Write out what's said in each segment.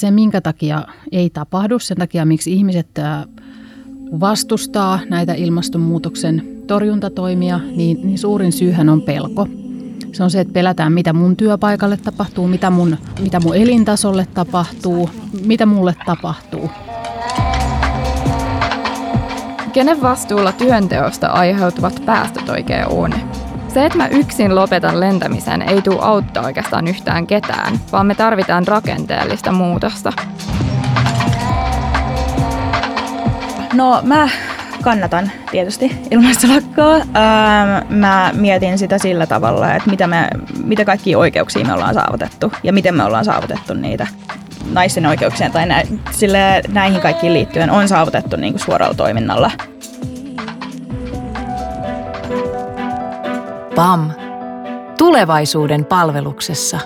Se, minkä takia ei tapahdu, sen takia miksi ihmiset vastustaa näitä ilmastonmuutoksen torjuntatoimia, niin, niin suurin syyhän on pelko. Se on se, että pelätään, mitä mun työpaikalle tapahtuu, mitä mun, mitä mun elintasolle tapahtuu, mitä mulle tapahtuu. Kenen vastuulla työnteosta aiheutuvat päästöt oikein on? Se, että mä yksin lopetan lentämisen, ei tule auttaa oikeastaan yhtään ketään, vaan me tarvitaan rakenteellista muutosta. No mä kannatan tietysti ilmastolakkoa. Ähm, mä mietin sitä sillä tavalla, että mitä, me, mitä kaikkia oikeuksia me ollaan saavutettu ja miten me ollaan saavutettu niitä naisten oikeuksien tai nä, sille, näihin kaikkiin liittyen on saavutettu niin kuin suoralla toiminnalla. PAM. Tulevaisuuden palveluksessa.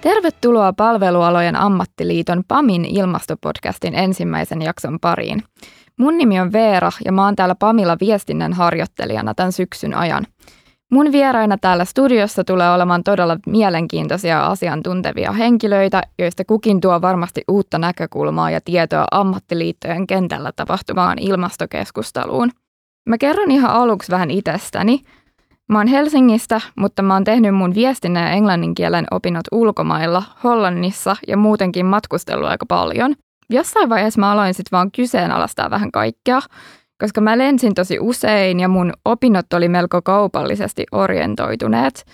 Tervetuloa Palvelualojen ammattiliiton PAMin ilmastopodcastin ensimmäisen jakson pariin. Mun nimi on Veera ja mä oon täällä PAMilla viestinnän harjoittelijana tämän syksyn ajan. Mun vieraina täällä studiossa tulee olemaan todella mielenkiintoisia asiantuntevia henkilöitä, joista kukin tuo varmasti uutta näkökulmaa ja tietoa ammattiliittojen kentällä tapahtuvaan ilmastokeskusteluun. Mä kerron ihan aluksi vähän itsestäni – Mä oon Helsingistä, mutta mä oon tehnyt mun viestinnän ja englannin kielen opinnot ulkomailla, Hollannissa ja muutenkin matkustellut aika paljon. Jossain vaiheessa mä aloin sitten vaan kyseenalaistaa vähän kaikkea, koska mä lensin tosi usein ja mun opinnot oli melko kaupallisesti orientoituneet.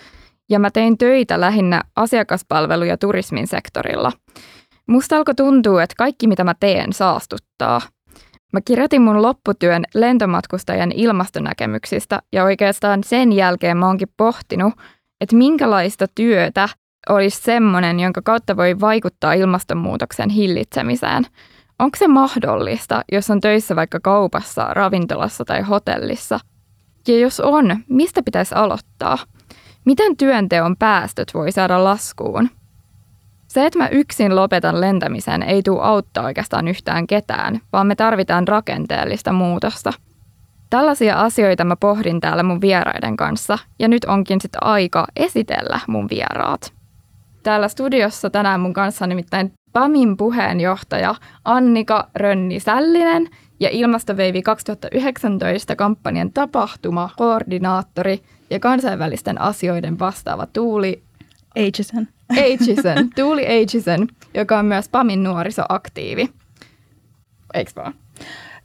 Ja mä tein töitä lähinnä asiakaspalvelu- ja turismin sektorilla. Musta alkoi tuntua, että kaikki mitä mä teen saastuttaa – Mä kirjoitin mun lopputyön lentomatkustajan ilmastonäkemyksistä ja oikeastaan sen jälkeen mä oonkin pohtinut, että minkälaista työtä olisi semmoinen, jonka kautta voi vaikuttaa ilmastonmuutoksen hillitsemiseen. Onko se mahdollista, jos on töissä vaikka kaupassa, ravintolassa tai hotellissa? Ja jos on, mistä pitäisi aloittaa? Miten työnteon päästöt voi saada laskuun? Se, että mä yksin lopetan lentämisen, ei tule auttaa oikeastaan yhtään ketään, vaan me tarvitaan rakenteellista muutosta. Tällaisia asioita mä pohdin täällä mun vieraiden kanssa, ja nyt onkin sitten aika esitellä mun vieraat. Täällä studiossa tänään mun kanssa on nimittäin PAMin puheenjohtaja Annika Rönni-Sällinen ja Ilmastoveivi 2019 kampanjan tapahtuma, koordinaattori ja kansainvälisten asioiden vastaava Tuuli Aitchison. Aitchison, Tuuli Aitchison, joka on myös PAMin nuorisoaktiivi. Eikö vaan?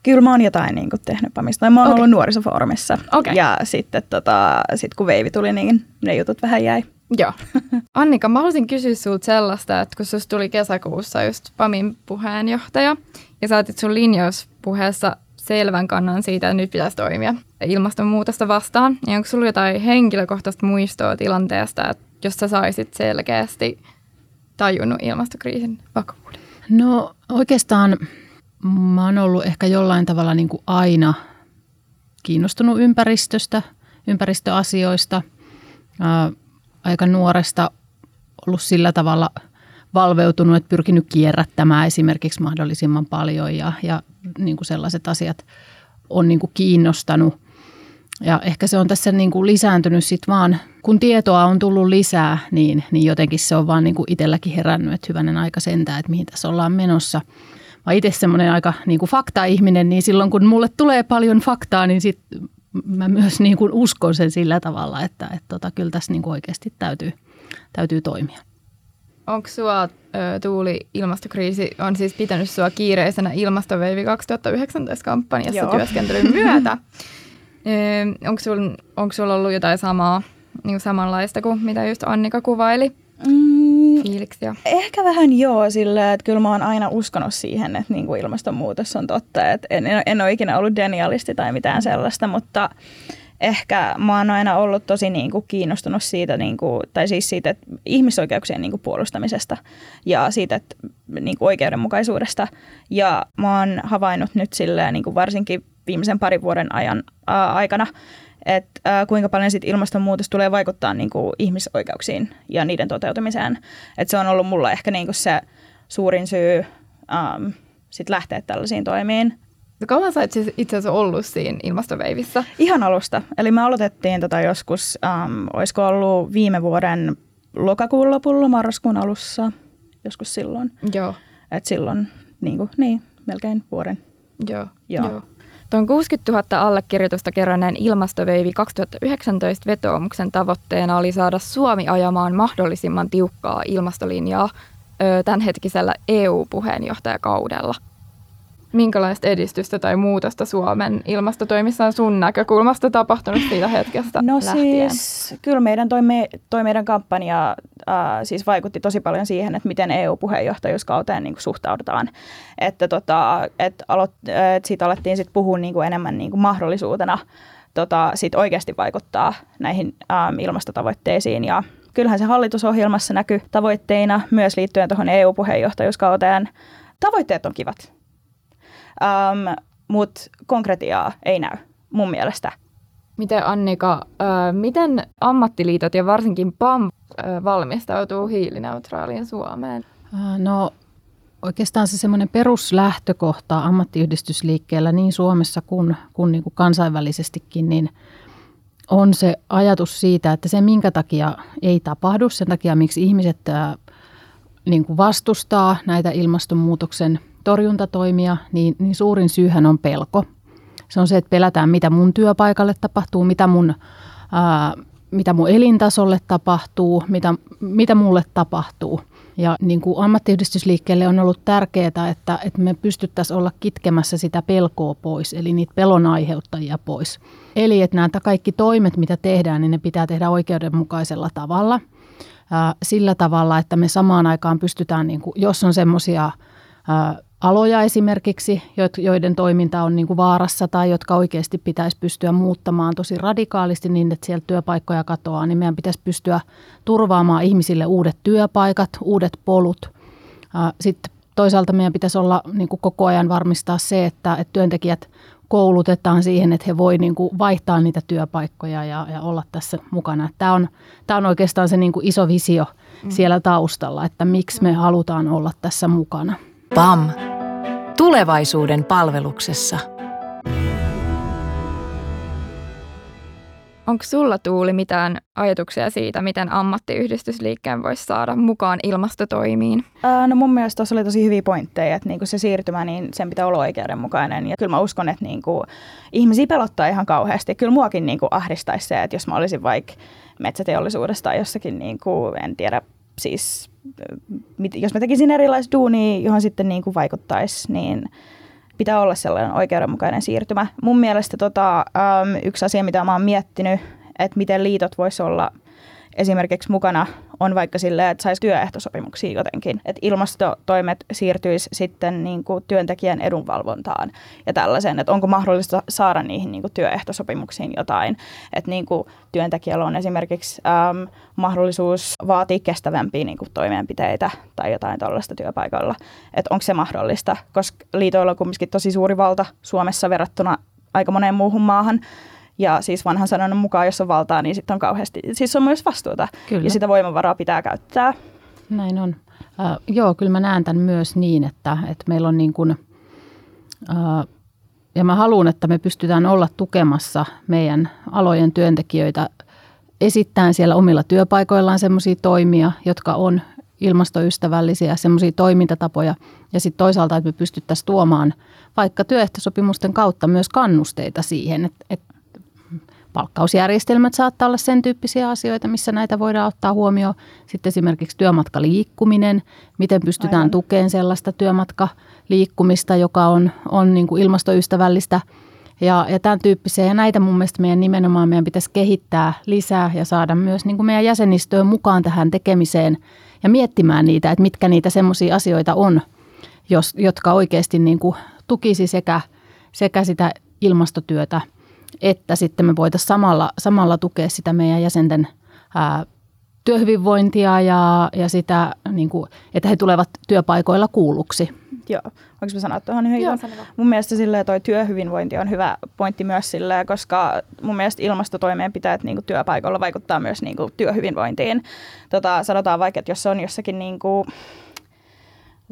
Kyllä mä oon jotain niin kuin, tehnyt PAMista. Mä oon okay. ollut nuorisofoorumissa. Okay. Ja sitten tota, sit kun Veivi tuli, niin ne jutut vähän jäi. Joo. Annika, mä haluaisin kysyä sulta sellaista, että kun susta tuli kesäkuussa just PAMin puheenjohtaja, ja saatit sun linjauspuheessa selvän kannan siitä, että nyt pitäisi toimia ilmastonmuutosta vastaan, niin onko sulla jotain henkilökohtaista muistoa tilanteesta, että jos sä saisit selkeästi tajunnut ilmastokriisin vakavuuden? No oikeastaan mä oon ollut ehkä jollain tavalla niin kuin aina kiinnostunut ympäristöstä, ympäristöasioista. Ää, aika nuoresta ollut sillä tavalla valveutunut, että pyrkinyt kierrättämään esimerkiksi mahdollisimman paljon ja, ja niin kuin sellaiset asiat on niin kuin kiinnostanut. Ja ehkä se on tässä niin kuin lisääntynyt sitten vaan, kun tietoa on tullut lisää, niin, niin jotenkin se on vaan niin kuin itselläkin herännyt, että hyvänen aika sentään, että mihin tässä ollaan menossa. Mä itse semmoinen aika niin kuin fakta-ihminen, niin silloin kun mulle tulee paljon faktaa, niin sit mä myös niin kuin uskon sen sillä tavalla, että, että tota, kyllä tässä niin kuin oikeasti täytyy, täytyy toimia. Onko sua, Tuuli, ilmastokriisi on siis pitänyt sua kiireisenä ilmastoveivi 2019 kampanjassa Joo. työskentelyn myötä? onko sulla onko sul ollut jotain samaa, niin samanlaista kuin mitä just Annika kuvaili? Mm, Fiiliksiä? Ehkä vähän joo, sillä että kyllä mä oon aina uskonut siihen, että niin kuin ilmastonmuutos on totta. Et en, en, en ole ikinä ollut denialisti tai mitään sellaista, mutta ehkä mä oon aina ollut tosi niin kuin kiinnostunut siitä, niin kuin, tai siis siitä että ihmisoikeuksien niin kuin puolustamisesta ja siitä että, niin kuin oikeudenmukaisuudesta. Ja mä oon havainnut nyt silleen, niin kuin varsinkin viimeisen parin vuoden ajan ää, aikana, että ää, kuinka paljon sit ilmastonmuutos tulee vaikuttaa niin kuin ihmisoikeuksiin ja niiden toteutumiseen. Et se on ollut mulla ehkä niin kuin se suurin syy äm, sit lähteä tällaisiin toimiin. Ja kauan sä siis itse asiassa ollut siinä ilmastoveivissä? Ihan alusta. Eli me aloitettiin tota joskus, äm, olisiko ollut viime vuoden lokakuun lopulla, marraskuun alussa – joskus silloin. Joo. Et silloin niin, kuin, niin melkein vuoden. Joo. Joo. Joo. Tuon 60 000 allekirjoitusta keräneen ilmastoveivi 2019 vetoomuksen tavoitteena oli saada Suomi ajamaan mahdollisimman tiukkaa ilmastolinjaa tämänhetkisellä EU-puheenjohtajakaudella. Minkälaista edistystä tai muutosta Suomen ilmastotoimissa on sun näkökulmasta tapahtunut siitä hetkestä No lähtien? siis kyllä meidän toi, me, toi meidän kampanja äh, siis vaikutti tosi paljon siihen, että miten EU-puheenjohtajuuskauteen niin kuin suhtaudutaan. Että tota, et aloit, et siitä alettiin sit puhua niin kuin enemmän niin kuin mahdollisuutena tota, sit oikeasti vaikuttaa näihin ähm, ilmastotavoitteisiin ja kyllähän se hallitusohjelmassa näkyy tavoitteina myös liittyen tuohon EU-puheenjohtajuuskauteen. Tavoitteet on kivat, ähm, mutta konkretiaa ei näy mun mielestä. Miten Annika, ö, miten ammattiliitot ja varsinkin PAM ö, valmistautuu hiilineutraaliin Suomeen? Ää, No oikeastaan se semmoinen peruslähtökohta ammattiyhdistysliikkeellä niin Suomessa kuin, kuin, niin kuin kansainvälisestikin, niin on se ajatus siitä, että se minkä takia ei tapahdu, sen takia miksi ihmiset ää, niin kuin vastustaa näitä ilmastonmuutoksen torjuntatoimia, niin, niin suurin syyhän on pelko. Se on se, että pelätään, mitä mun työpaikalle tapahtuu, mitä mun, ää, mitä mun elintasolle tapahtuu, mitä, mitä mulle tapahtuu. Ja niin kuin ammattiyhdistysliikkeelle on ollut tärkeää, että, että me pystyttäisiin olla kitkemässä sitä pelkoa pois, eli niitä pelon aiheuttajia pois. Eli että nämä kaikki toimet, mitä tehdään, niin ne pitää tehdä oikeudenmukaisella tavalla. Ää, sillä tavalla, että me samaan aikaan pystytään, niin kuin, jos on semmoisia aloja esimerkiksi, joit- joiden toiminta on niin kuin vaarassa tai jotka oikeasti pitäisi pystyä muuttamaan tosi radikaalisti niin, että sieltä työpaikkoja katoaa, niin meidän pitäisi pystyä turvaamaan ihmisille uudet työpaikat, uudet polut. Sitten toisaalta meidän pitäisi olla niin kuin koko ajan varmistaa se, että, että työntekijät koulutetaan siihen, että he voi niin kuin vaihtaa niitä työpaikkoja ja, ja olla tässä mukana. Tämä on, tämä on oikeastaan se niin kuin iso visio siellä taustalla, että miksi me halutaan olla tässä mukana. PAM. Tulevaisuuden palveluksessa. Onko sulla Tuuli mitään ajatuksia siitä, miten ammattiyhdistysliikkeen voisi saada mukaan ilmastotoimiin? Ää, no mun mielestä tuossa oli tosi hyviä pointteja, että niinku se siirtymä, niin sen pitää olla oikeudenmukainen. Ja kyllä mä uskon, että niinku, ihmisiä pelottaa ihan kauheasti. Kyllä muakin niinku ahdistaisi se, että jos mä olisin vaikka metsäteollisuudesta tai jossakin, niinku, en tiedä, siis jos mä tekisin erilaista duunia, johon sitten niinku vaikuttaisi, niin pitää olla sellainen oikeudenmukainen siirtymä. Mun mielestä tota, yksi asia, mitä mä oon miettinyt, että miten liitot vois olla esimerkiksi mukana, on vaikka silleen, että saisi työehtosopimuksia jotenkin. Että ilmastotoimet siirtyisi sitten niin kuin työntekijän edunvalvontaan ja tällaiseen, että onko mahdollista saada niihin niin kuin työehtosopimuksiin jotain. Että niin kuin työntekijällä on esimerkiksi äm, mahdollisuus vaatia kestävämpiä niin kuin toimenpiteitä tai jotain tällaista työpaikalla. Että onko se mahdollista, koska liitoilla on kumminkin tosi suuri valta Suomessa verrattuna aika moneen muuhun maahan. Ja siis vanhan sanonnan mukaan, jos on valtaa, niin sitten on kauheasti, siis on myös vastuuta. Kyllä. Ja sitä voimavaraa pitää käyttää. Näin on. Äh, joo, kyllä mä näen tämän myös niin, että, että meillä on niin kuin, äh, ja mä haluan, että me pystytään olla tukemassa meidän alojen työntekijöitä esittämään siellä omilla työpaikoillaan semmoisia toimia, jotka on ilmastoystävällisiä, semmoisia toimintatapoja. Ja sitten toisaalta, että me pystyttäisiin tuomaan vaikka työehtosopimusten kautta myös kannusteita siihen, että, että palkkausjärjestelmät saattaa olla sen tyyppisiä asioita, missä näitä voidaan ottaa huomioon. Sitten esimerkiksi työmatkaliikkuminen, miten pystytään Aivan. tukemaan sellaista työmatkaliikkumista, joka on, on niin kuin ilmastoystävällistä ja, ja tämän tyyppisiä. Ja näitä mun mielestä meidän nimenomaan meidän pitäisi kehittää lisää ja saada myös niin kuin meidän jäsenistöön mukaan tähän tekemiseen ja miettimään niitä, että mitkä niitä semmoisia asioita on, jos, jotka oikeasti niin kuin tukisi sekä, sekä sitä ilmastotyötä – että sitten me voitaisiin samalla, samalla tukea sitä meidän jäsenten ää, työhyvinvointia ja, ja sitä, niin kuin, että he tulevat työpaikoilla kuulluksi. Joo. Onko mä sanoa tuohon yhden Joo. Mun mielestä silleen toi työhyvinvointi on hyvä pointti myös silleen, koska mun mielestä ilmastotoimeenpitäjät niin työpaikoilla vaikuttaa myös niin työhyvinvointiin. Tota, sanotaan vaikka, että jos se on jossakin niin kuin,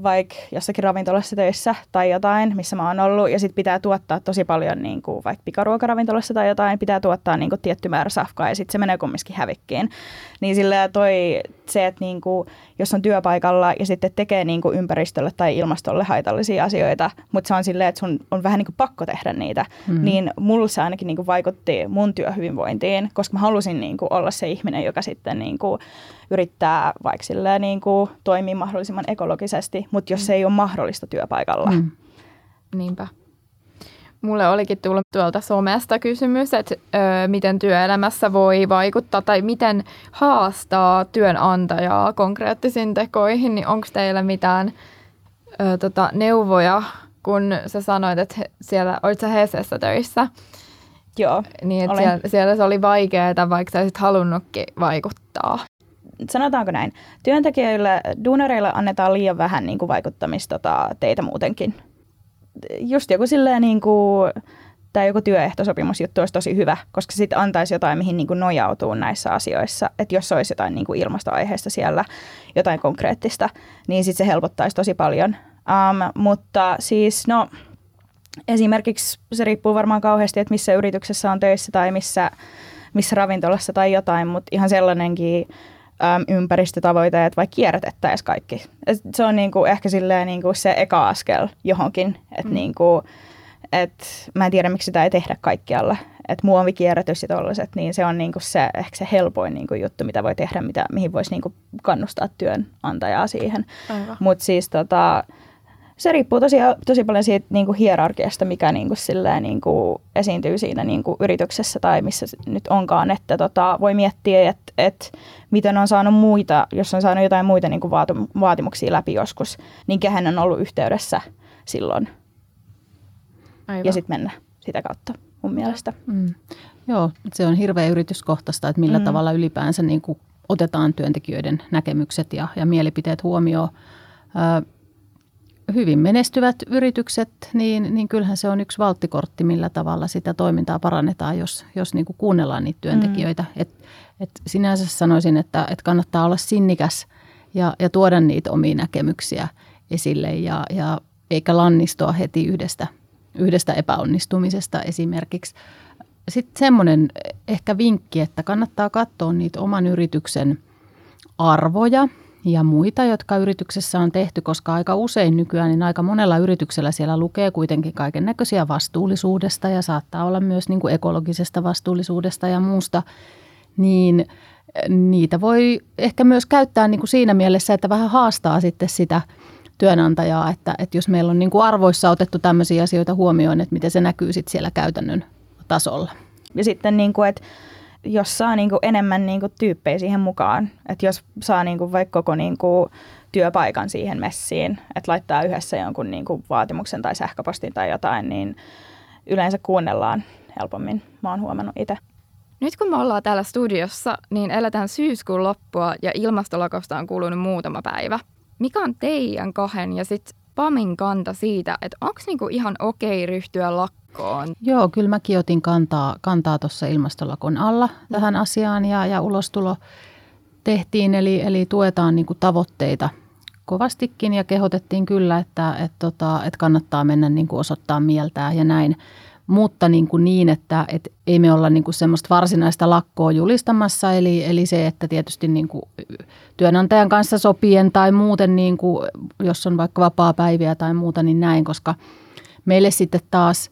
vaikka jossakin ravintolassa töissä tai jotain, missä mä oon ollut, ja sitten pitää tuottaa tosi paljon niin kuin vaikka pikaruokaravintolassa tai jotain, pitää tuottaa niin kuin tietty määrä safkaa, ja sitten se menee kumminkin hävikkiin. Niin sillä toi se, että niin kuin, jos on työpaikalla ja sitten tekee niin kuin ympäristölle tai ilmastolle haitallisia asioita, mutta se on silleen, että sun on vähän niin kuin pakko tehdä niitä, mm. niin mulla se ainakin niin kuin vaikutti mun työhyvinvointiin, koska mä halusin niin kuin olla se ihminen, joka sitten niin kuin yrittää vaikka silleen niin kuin toimia mahdollisimman ekologisesti, mutta jos se ei ole mahdollista työpaikalla. Mm. Niinpä. Mulle olikin tullut tuolta somesta kysymys, että ö, miten työelämässä voi vaikuttaa tai miten haastaa työnantajaa konkreettisiin tekoihin, niin onko teillä mitään ö, tota, neuvoja, kun sä sanoit, että siellä, olit sä Hesessä töissä? Joo, Niin, että siellä, siellä se oli vaikeaa, vaikka sä olisit halunnutkin vaikuttaa sanotaanko näin, työntekijöille, duunareille annetaan liian vähän niin kuin vaikuttamista teitä muutenkin. Just joku silleen niin kuin, tai joku työehtosopimusjuttu olisi tosi hyvä, koska sitten antaisi jotain, mihin niin kuin nojautuu näissä asioissa. Että jos olisi jotain niin kuin ilmastoaiheesta siellä, jotain konkreettista, niin sitten se helpottaisi tosi paljon. Um, mutta siis no, esimerkiksi se riippuu varmaan kauheasti, että missä yrityksessä on töissä tai missä, missä ravintolassa tai jotain, mutta ihan sellainenkin äm, ympäristötavoitteet vai kierrätettäisiin kaikki. Et se on niinku ehkä silleen niinku se eka askel johonkin, että mm. niinku, et mä en tiedä miksi sitä ei tehdä kaikkialla. Että muovikierrätys ja tollaset, niin se on niinku se, ehkä se helpoin niinku juttu, mitä voi tehdä, mitä, mihin voisi niinku kannustaa työnantajaa siihen. Mutta siis tota, se riippuu tosi, tosi paljon siitä niin kuin hierarkiasta, mikä niin kuin, silleen, niin kuin esiintyy siinä niin kuin yrityksessä tai missä nyt onkaan. Että tota, voi miettiä, että, että miten on saanut muita, jos on saanut jotain muita niin kuin vaatimuksia läpi joskus, niin kehen on ollut yhteydessä silloin. Aivan. Ja sitten mennä sitä kautta mun mielestä. Mm. Joo, se on hirveän yrityskohtaista, että millä mm. tavalla ylipäänsä niin kuin otetaan työntekijöiden näkemykset ja, ja mielipiteet huomioon hyvin menestyvät yritykset, niin, niin kyllähän se on yksi valttikortti, millä tavalla sitä toimintaa parannetaan, jos, jos niin kuin kuunnellaan niitä työntekijöitä. Mm. Et, et sinänsä sanoisin, että, että kannattaa olla sinnikäs ja, ja tuoda niitä omia näkemyksiä esille ja, ja eikä lannistoa heti yhdestä, yhdestä epäonnistumisesta esimerkiksi. Sitten semmoinen ehkä vinkki, että kannattaa katsoa niitä oman yrityksen arvoja – ja muita, jotka yrityksessä on tehty, koska aika usein nykyään, niin aika monella yrityksellä siellä lukee kuitenkin kaiken näköisiä vastuullisuudesta ja saattaa olla myös niin kuin ekologisesta vastuullisuudesta ja muusta, niin eh, niitä voi ehkä myös käyttää niin kuin siinä mielessä, että vähän haastaa sitten sitä työnantajaa, että, että jos meillä on niin kuin arvoissa otettu tämmöisiä asioita huomioon, että miten se näkyy sitten siellä käytännön tasolla. Ja sitten niin kuin, että jos saa niin kuin enemmän niin kuin tyyppejä siihen mukaan, että jos saa niin kuin vaikka koko niin kuin työpaikan siihen messiin, että laittaa yhdessä jonkun niin kuin vaatimuksen tai sähköpostin tai jotain, niin yleensä kuunnellaan helpommin. Mä oon huomannut itse. Nyt kun me ollaan täällä studiossa, niin eletään syyskuun loppua ja ilmastolakosta on kulunut muutama päivä. Mikä on teidän kahden ja sitten PAMin kanta siitä, että onko niinku ihan okei ryhtyä lakkoon? Joo, kyllä mäkin otin kantaa, kantaa tuossa ilmastolakon alla tähän asiaan ja, ja ulostulo tehtiin, eli, eli tuetaan niinku tavoitteita kovastikin ja kehotettiin kyllä, että, että, tota, että kannattaa mennä niinku osoittaa mieltään ja näin mutta niin, kuin niin että, että ei me olla niin kuin semmoista varsinaista lakkoa julistamassa, eli, eli se, että tietysti niin kuin työnantajan kanssa sopien tai muuten, niin kuin, jos on vaikka vapaa-päiviä tai muuta, niin näin, koska meille sitten taas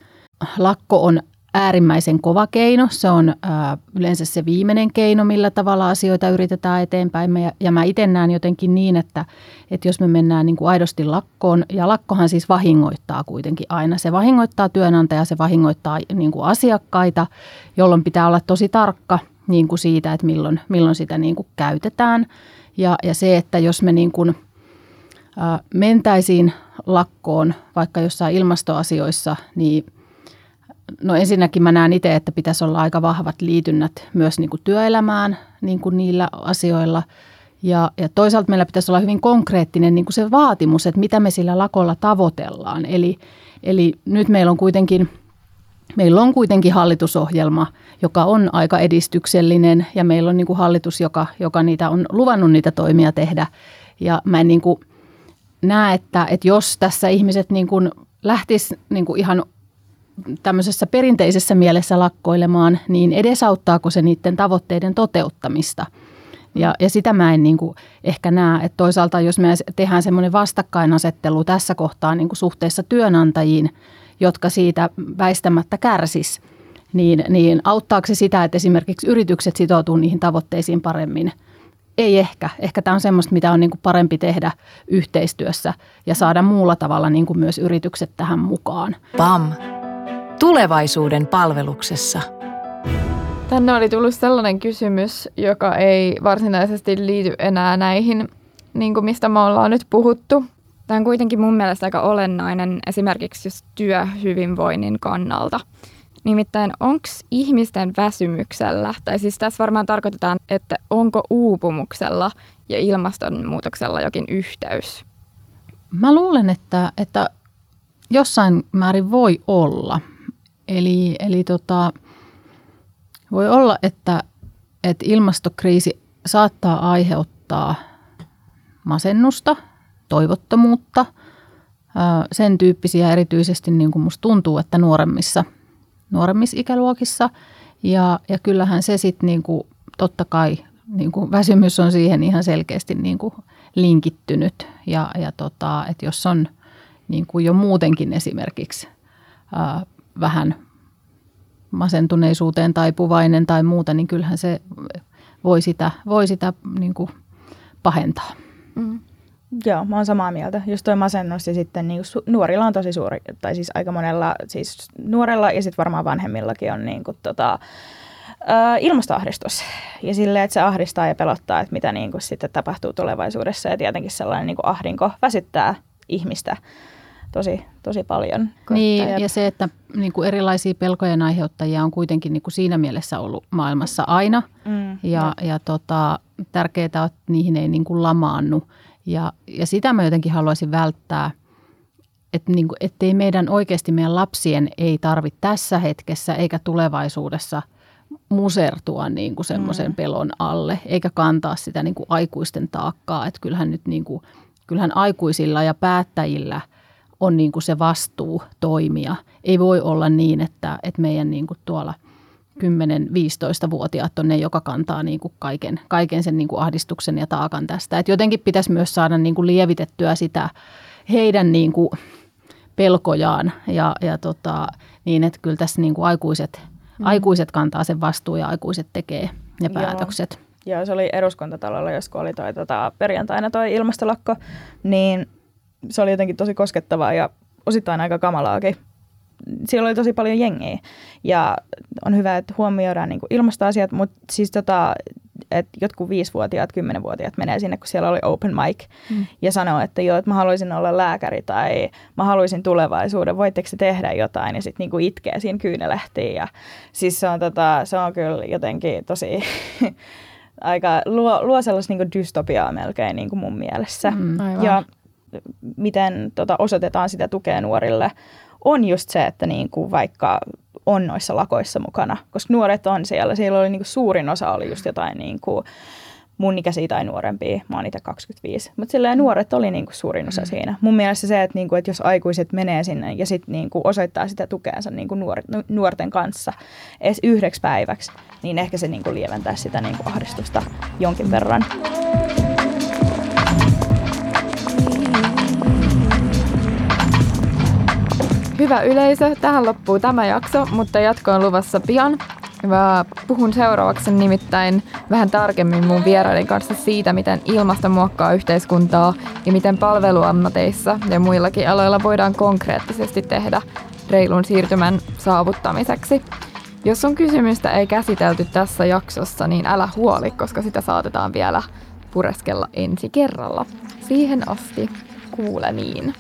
lakko on äärimmäisen kova keino. Se on ää, yleensä se viimeinen keino, millä tavalla asioita yritetään eteenpäin. Ja, ja mä itse näen jotenkin niin, että, että jos me mennään niin kuin aidosti lakkoon, ja lakkohan siis vahingoittaa kuitenkin aina. Se vahingoittaa työnantaja, se vahingoittaa niin kuin asiakkaita, jolloin pitää olla tosi tarkka niin kuin siitä, että milloin, milloin sitä niin kuin käytetään. Ja, ja se, että jos me niin kuin, ää, mentäisiin lakkoon vaikka jossain ilmastoasioissa, niin – No ensinnäkin mä näen itse, että pitäisi olla aika vahvat liitynnät myös niin kuin työelämään niin kuin niillä asioilla. Ja, ja toisaalta meillä pitäisi olla hyvin konkreettinen niin kuin se vaatimus, että mitä me sillä lakolla tavoitellaan. Eli, eli nyt meillä on kuitenkin Meillä on kuitenkin hallitusohjelma, joka on aika edistyksellinen ja meillä on niin kuin hallitus, joka, joka niitä on luvannut niitä toimia tehdä. Ja mä en niin kuin näe, että, että jos tässä ihmiset niin kuin lähtis niin ihan tämmöisessä perinteisessä mielessä lakkoilemaan, niin edesauttaako se niiden tavoitteiden toteuttamista? Ja, ja sitä mä en niin kuin ehkä näe, että toisaalta jos me tehdään semmoinen vastakkainasettelu tässä kohtaa niin kuin suhteessa työnantajiin, jotka siitä väistämättä kärsis, niin, niin auttaako se sitä, että esimerkiksi yritykset sitoutuu niihin tavoitteisiin paremmin – ei ehkä. Ehkä tämä on semmoista, mitä on niin kuin parempi tehdä yhteistyössä ja saada muulla tavalla niin kuin myös yritykset tähän mukaan. PAM. Tulevaisuuden palveluksessa. Tänne oli tullut sellainen kysymys, joka ei varsinaisesti liity enää näihin, niin kuin mistä me ollaan nyt puhuttu. Tämä on kuitenkin mun mielestä aika olennainen esimerkiksi just työhyvinvoinnin kannalta – Nimittäin onko ihmisten väsymyksellä, tai siis tässä varmaan tarkoitetaan, että onko uupumuksella ja ilmastonmuutoksella jokin yhteys? Mä luulen, että, että jossain määrin voi olla. Eli, eli tota, voi olla, että, että ilmastokriisi saattaa aiheuttaa masennusta, toivottomuutta, sen tyyppisiä erityisesti niin kuin musta tuntuu, että nuoremmissa – nuoremmissa ikäluokissa. Ja, ja kyllähän se sitten niinku, totta kai niinku, väsymys on siihen ihan selkeästi niinku, linkittynyt. Ja, ja tota, että jos on niinku, jo muutenkin esimerkiksi ää, vähän masentuneisuuteen taipuvainen tai muuta, niin kyllähän se voi sitä, voi sitä niin kuin pahentaa. Mm. Joo, mä oon samaa mieltä. Just toi masennus ja sitten niin nuorilla on tosi suuri, tai siis aika monella, siis nuorella ja sitten varmaan vanhemmillakin on niin kuin, tota, ä, ilmastoahdistus. Ja silleen, että se ahdistaa ja pelottaa, että mitä niin kuin sitten tapahtuu tulevaisuudessa. Ja tietenkin sellainen niin kuin ahdinko väsyttää ihmistä tosi, tosi paljon. Niin, ja se, että niin kuin erilaisia pelkojen aiheuttajia on kuitenkin niin kuin siinä mielessä ollut maailmassa aina. Mm, ja no. ja tota, tärkeää on, että niihin ei niin kuin lamaannu. Ja, ja sitä mä jotenkin haluaisin välttää, että niin kuin, ettei meidän oikeasti meidän lapsien ei tarvitse tässä hetkessä eikä tulevaisuudessa musertua niin kuin semmoisen mm. pelon alle, eikä kantaa sitä niin kuin aikuisten taakkaa. Että kyllähän nyt niin kuin, kyllähän aikuisilla ja päättäjillä on niin kuin se vastuu toimia. Ei voi olla niin, että, että meidän niin kuin tuolla – 10-15-vuotiaat on ne, joka kantaa niin kuin kaiken, kaiken sen niin kuin ahdistuksen ja taakan tästä. Et jotenkin pitäisi myös saada niin kuin lievitettyä sitä heidän niin kuin pelkojaan ja, ja tota, niin, että kyllä tässä niin kuin aikuiset, mm. aikuiset kantaa sen vastuun ja aikuiset tekee ne päätökset. Joo, Joo se oli eduskuntatalolla, jos oli toi, tota, perjantaina toi ilmastolakko, niin se oli jotenkin tosi koskettavaa ja osittain aika kamalaakin siellä oli tosi paljon jengiä. Ja on hyvä, että huomioidaan niin ilmastoasiat, mutta siis tota, että jotkut viisivuotiaat, kymmenenvuotiaat menee sinne, kun siellä oli open mic mm. ja sanoo, että joo, että mä haluaisin olla lääkäri tai mä haluaisin tulevaisuuden, voitteko se tehdä jotain ja sitten niinku itkee siinä kyynelehtiin ja siis se on, tota, se on kyllä jotenkin tosi aika, luo, luo sellaista niinku dystopiaa melkein niinku mun mielessä. Mm, ja miten tota, osoitetaan sitä tukea nuorille on just se, että niin kuin vaikka on noissa lakoissa mukana, koska nuoret on siellä. Siellä oli niin kuin suurin osa oli just jotain niin kuin mun ikäisiä tai nuorempia, mä oon itse 25. Mutta silleen nuoret oli niinku suurin osa mm. siinä. Mun mielestä se, että niinku, että jos aikuiset menee sinne ja sitten niinku osoittaa sitä tukeansa niinku nuor, nuorten kanssa edes yhdeksi päiväksi, niin ehkä se niinku lieventää sitä niinku ahdistusta jonkin verran. Hyvä yleisö, tähän loppuu tämä jakso, mutta jatko on luvassa pian. Mä puhun seuraavaksi nimittäin vähän tarkemmin mun vieraiden kanssa siitä, miten ilmasto muokkaa yhteiskuntaa ja miten palveluammateissa ja muillakin aloilla voidaan konkreettisesti tehdä reilun siirtymän saavuttamiseksi. Jos sun kysymystä ei käsitelty tässä jaksossa, niin älä huoli, koska sitä saatetaan vielä pureskella ensi kerralla. Siihen asti kuulemiin.